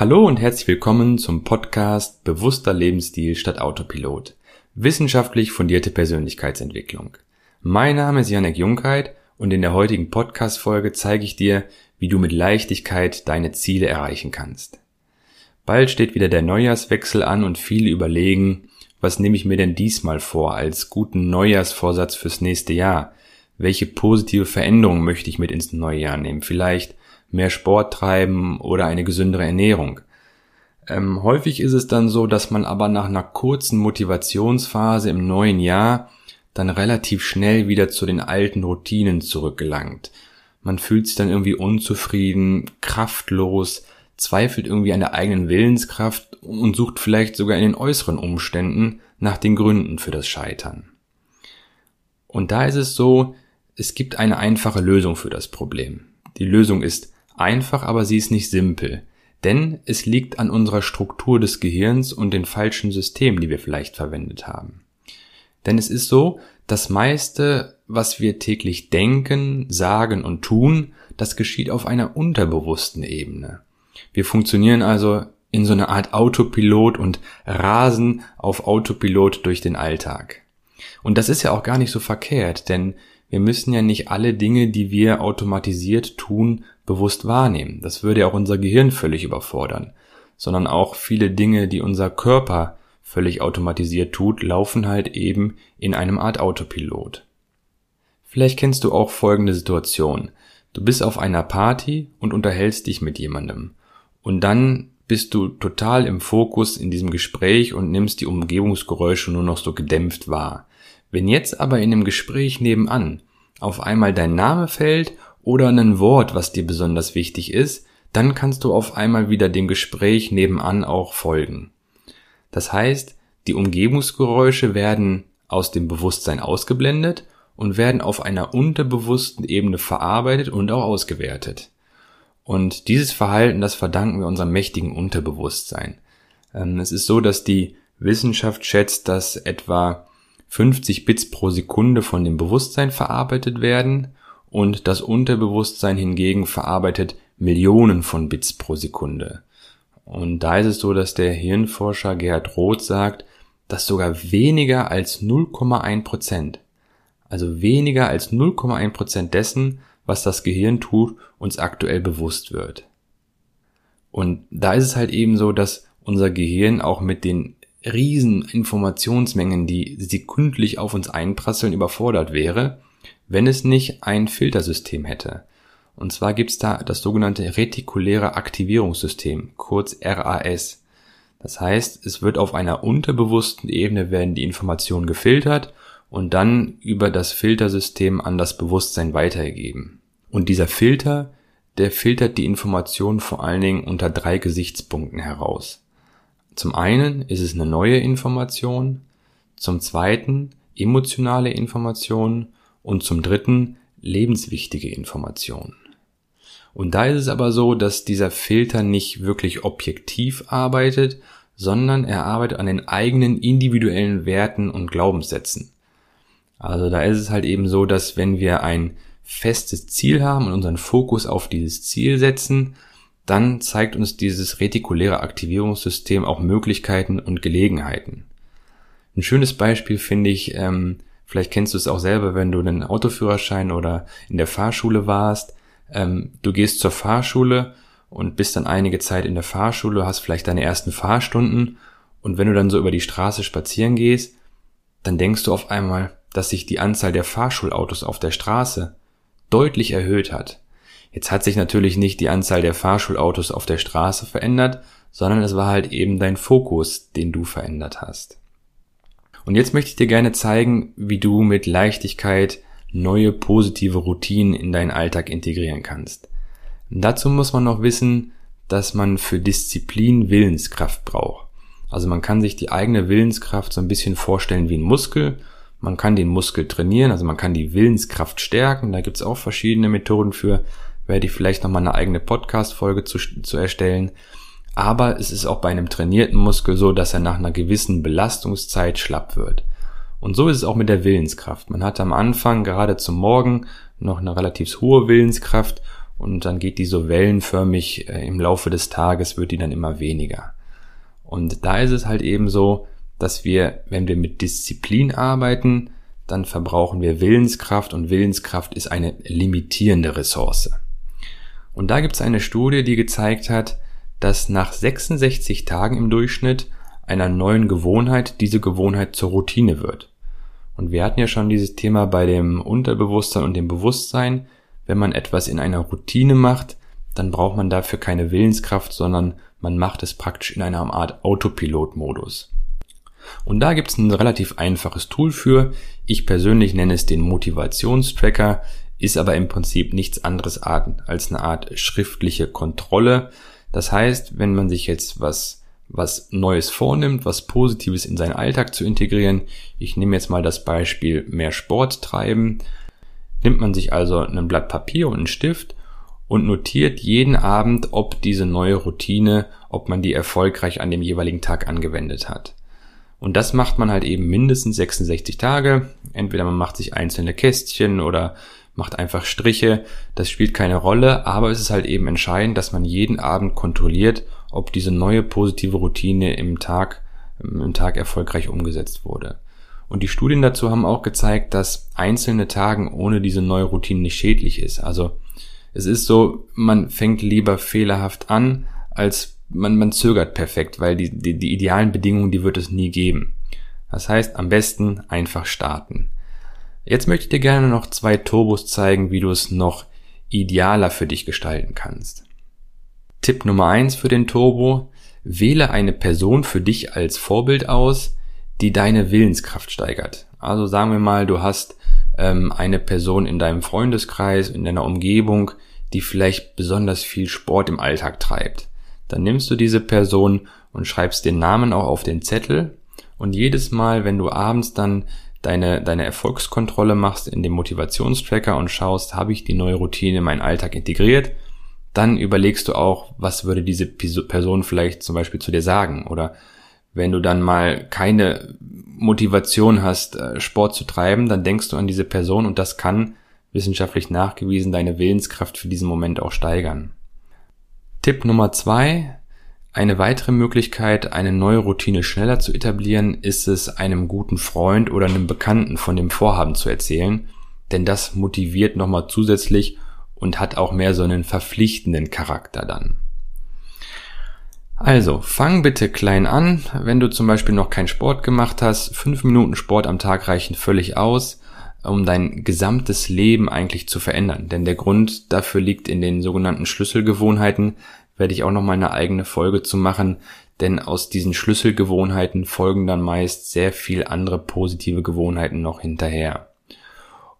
Hallo und herzlich willkommen zum Podcast Bewusster Lebensstil statt Autopilot. Wissenschaftlich fundierte Persönlichkeitsentwicklung. Mein Name ist Janek Junkheit und in der heutigen Podcast-Folge zeige ich dir, wie du mit Leichtigkeit deine Ziele erreichen kannst. Bald steht wieder der Neujahrswechsel an und viele überlegen, was nehme ich mir denn diesmal vor als guten Neujahrsvorsatz fürs nächste Jahr? Welche positive Veränderung möchte ich mit ins neue Jahr nehmen? Vielleicht mehr Sport treiben oder eine gesündere Ernährung. Ähm, häufig ist es dann so, dass man aber nach einer kurzen Motivationsphase im neuen Jahr dann relativ schnell wieder zu den alten Routinen zurückgelangt. Man fühlt sich dann irgendwie unzufrieden, kraftlos, zweifelt irgendwie an der eigenen Willenskraft und sucht vielleicht sogar in den äußeren Umständen nach den Gründen für das Scheitern. Und da ist es so, es gibt eine einfache Lösung für das Problem. Die Lösung ist einfach, aber sie ist nicht simpel. Denn es liegt an unserer Struktur des Gehirns und den falschen Systemen, die wir vielleicht verwendet haben. Denn es ist so, das meiste, was wir täglich denken, sagen und tun, das geschieht auf einer unterbewussten Ebene. Wir funktionieren also in so einer Art Autopilot und rasen auf Autopilot durch den Alltag. Und das ist ja auch gar nicht so verkehrt, denn wir müssen ja nicht alle Dinge, die wir automatisiert tun, bewusst wahrnehmen. Das würde ja auch unser Gehirn völlig überfordern. Sondern auch viele Dinge, die unser Körper völlig automatisiert tut, laufen halt eben in einem Art Autopilot. Vielleicht kennst du auch folgende Situation. Du bist auf einer Party und unterhältst dich mit jemandem. Und dann bist du total im Fokus in diesem Gespräch und nimmst die Umgebungsgeräusche nur noch so gedämpft wahr. Wenn jetzt aber in dem Gespräch nebenan auf einmal dein Name fällt oder ein Wort, was dir besonders wichtig ist, dann kannst du auf einmal wieder dem Gespräch nebenan auch folgen. Das heißt, die Umgebungsgeräusche werden aus dem Bewusstsein ausgeblendet und werden auf einer unterbewussten Ebene verarbeitet und auch ausgewertet. Und dieses Verhalten, das verdanken wir unserem mächtigen Unterbewusstsein. Ähm, es ist so, dass die Wissenschaft schätzt, dass etwa 50 Bits pro Sekunde von dem Bewusstsein verarbeitet werden und das Unterbewusstsein hingegen verarbeitet Millionen von Bits pro Sekunde. Und da ist es so, dass der Hirnforscher Gerhard Roth sagt, dass sogar weniger als 0,1 Prozent, also weniger als 0,1 Prozent dessen, was das Gehirn tut, uns aktuell bewusst wird. Und da ist es halt eben so, dass unser Gehirn auch mit den riesen Informationsmengen, die sekündlich auf uns einprasseln, überfordert wäre, wenn es nicht ein Filtersystem hätte. Und zwar gibt's da das sogenannte retikuläre Aktivierungssystem, kurz RAS. Das heißt, es wird auf einer unterbewussten Ebene werden die Informationen gefiltert und dann über das Filtersystem an das Bewusstsein weitergegeben. Und dieser Filter, der filtert die Informationen vor allen Dingen unter drei Gesichtspunkten heraus. Zum einen ist es eine neue Information, zum zweiten emotionale Information und zum dritten lebenswichtige Information. Und da ist es aber so, dass dieser Filter nicht wirklich objektiv arbeitet, sondern er arbeitet an den eigenen individuellen Werten und Glaubenssätzen. Also da ist es halt eben so, dass wenn wir ein festes Ziel haben und unseren Fokus auf dieses Ziel setzen, dann zeigt uns dieses retikuläre Aktivierungssystem auch Möglichkeiten und Gelegenheiten. Ein schönes Beispiel finde ich, ähm, vielleicht kennst du es auch selber, wenn du einen Autoführerschein oder in der Fahrschule warst. Ähm, du gehst zur Fahrschule und bist dann einige Zeit in der Fahrschule, hast vielleicht deine ersten Fahrstunden und wenn du dann so über die Straße spazieren gehst, dann denkst du auf einmal, dass sich die Anzahl der Fahrschulautos auf der Straße deutlich erhöht hat. Jetzt hat sich natürlich nicht die Anzahl der Fahrschulautos auf der Straße verändert, sondern es war halt eben dein Fokus, den du verändert hast. Und jetzt möchte ich dir gerne zeigen, wie du mit Leichtigkeit neue positive Routinen in deinen Alltag integrieren kannst. dazu muss man noch wissen, dass man für Disziplin Willenskraft braucht. Also man kann sich die eigene Willenskraft so ein bisschen vorstellen wie ein Muskel. Man kann den Muskel trainieren, also man kann die Willenskraft stärken. Da gibt's auch verschiedene Methoden für werde ich vielleicht nochmal eine eigene Podcast-Folge zu, zu erstellen. Aber es ist auch bei einem trainierten Muskel so, dass er nach einer gewissen Belastungszeit schlapp wird. Und so ist es auch mit der Willenskraft. Man hat am Anfang, gerade zum Morgen, noch eine relativ hohe Willenskraft und dann geht die so wellenförmig äh, im Laufe des Tages, wird die dann immer weniger. Und da ist es halt eben so, dass wir, wenn wir mit Disziplin arbeiten, dann verbrauchen wir Willenskraft und Willenskraft ist eine limitierende Ressource. Und da gibt es eine Studie, die gezeigt hat, dass nach 66 Tagen im Durchschnitt einer neuen Gewohnheit diese Gewohnheit zur Routine wird. Und wir hatten ja schon dieses Thema bei dem Unterbewusstsein und dem Bewusstsein. Wenn man etwas in einer Routine macht, dann braucht man dafür keine Willenskraft, sondern man macht es praktisch in einer Art Autopilot-Modus. Und da gibt es ein relativ einfaches Tool für. Ich persönlich nenne es den Motivationstracker, ist aber im Prinzip nichts anderes als eine Art schriftliche Kontrolle. Das heißt, wenn man sich jetzt was was Neues vornimmt, was Positives in seinen Alltag zu integrieren. Ich nehme jetzt mal das Beispiel mehr Sport treiben. Nimmt man sich also ein Blatt Papier und einen Stift und notiert jeden Abend, ob diese neue Routine, ob man die erfolgreich an dem jeweiligen Tag angewendet hat. Und das macht man halt eben mindestens 66 Tage. Entweder man macht sich einzelne Kästchen oder macht einfach Striche. Das spielt keine Rolle, aber es ist halt eben entscheidend, dass man jeden Abend kontrolliert, ob diese neue positive Routine im Tag, im Tag erfolgreich umgesetzt wurde. Und die Studien dazu haben auch gezeigt, dass einzelne Tagen ohne diese neue Routine nicht schädlich ist. Also es ist so, man fängt lieber fehlerhaft an, als man, man zögert perfekt, weil die, die, die idealen Bedingungen, die wird es nie geben. Das heißt, am besten einfach starten. Jetzt möchte ich dir gerne noch zwei Turbos zeigen, wie du es noch idealer für dich gestalten kannst. Tipp Nummer eins für den Turbo. Wähle eine Person für dich als Vorbild aus, die deine Willenskraft steigert. Also sagen wir mal, du hast ähm, eine Person in deinem Freundeskreis, in deiner Umgebung, die vielleicht besonders viel Sport im Alltag treibt. Dann nimmst du diese Person und schreibst den Namen auch auf den Zettel und jedes Mal, wenn du abends dann deine, deine Erfolgskontrolle machst in dem Motivationstracker und schaust, habe ich die neue Routine in meinen Alltag integriert, dann überlegst du auch, was würde diese Person vielleicht zum Beispiel zu dir sagen oder wenn du dann mal keine Motivation hast, äh, Sport zu treiben, dann denkst du an diese Person und das kann wissenschaftlich nachgewiesen deine Willenskraft für diesen Moment auch steigern. Tipp Nummer zwei. Eine weitere Möglichkeit, eine neue Routine schneller zu etablieren, ist es, einem guten Freund oder einem Bekannten von dem Vorhaben zu erzählen, denn das motiviert nochmal zusätzlich und hat auch mehr so einen verpflichtenden Charakter dann. Also, fang bitte klein an. Wenn du zum Beispiel noch keinen Sport gemacht hast, fünf Minuten Sport am Tag reichen völlig aus, um dein gesamtes Leben eigentlich zu verändern. Denn der Grund dafür liegt in den sogenannten Schlüsselgewohnheiten. Werde ich auch noch mal eine eigene Folge zu machen. Denn aus diesen Schlüsselgewohnheiten folgen dann meist sehr viel andere positive Gewohnheiten noch hinterher.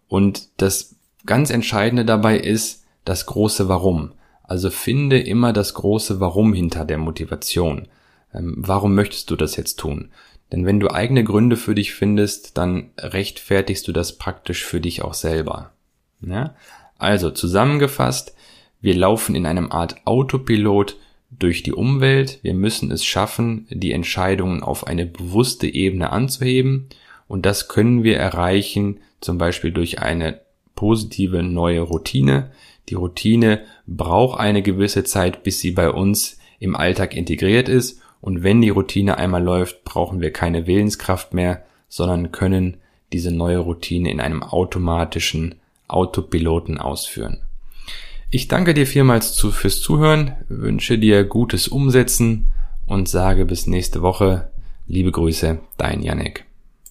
Und das ganz Entscheidende dabei ist das große Warum. Also finde immer das große Warum hinter der Motivation. Ähm, warum möchtest du das jetzt tun? Denn wenn du eigene Gründe für dich findest, dann rechtfertigst du das praktisch für dich auch selber. Ja? Also zusammengefasst, wir laufen in einem Art Autopilot durch die Umwelt. Wir müssen es schaffen, die Entscheidungen auf eine bewusste Ebene anzuheben. Und das können wir erreichen, zum Beispiel durch eine positive neue Routine, die Routine braucht eine gewisse Zeit, bis sie bei uns im Alltag integriert ist. Und wenn die Routine einmal läuft, brauchen wir keine Willenskraft mehr, sondern können diese neue Routine in einem automatischen Autopiloten ausführen. Ich danke dir vielmals zu, fürs Zuhören, wünsche dir gutes Umsetzen und sage bis nächste Woche. Liebe Grüße, dein Janek.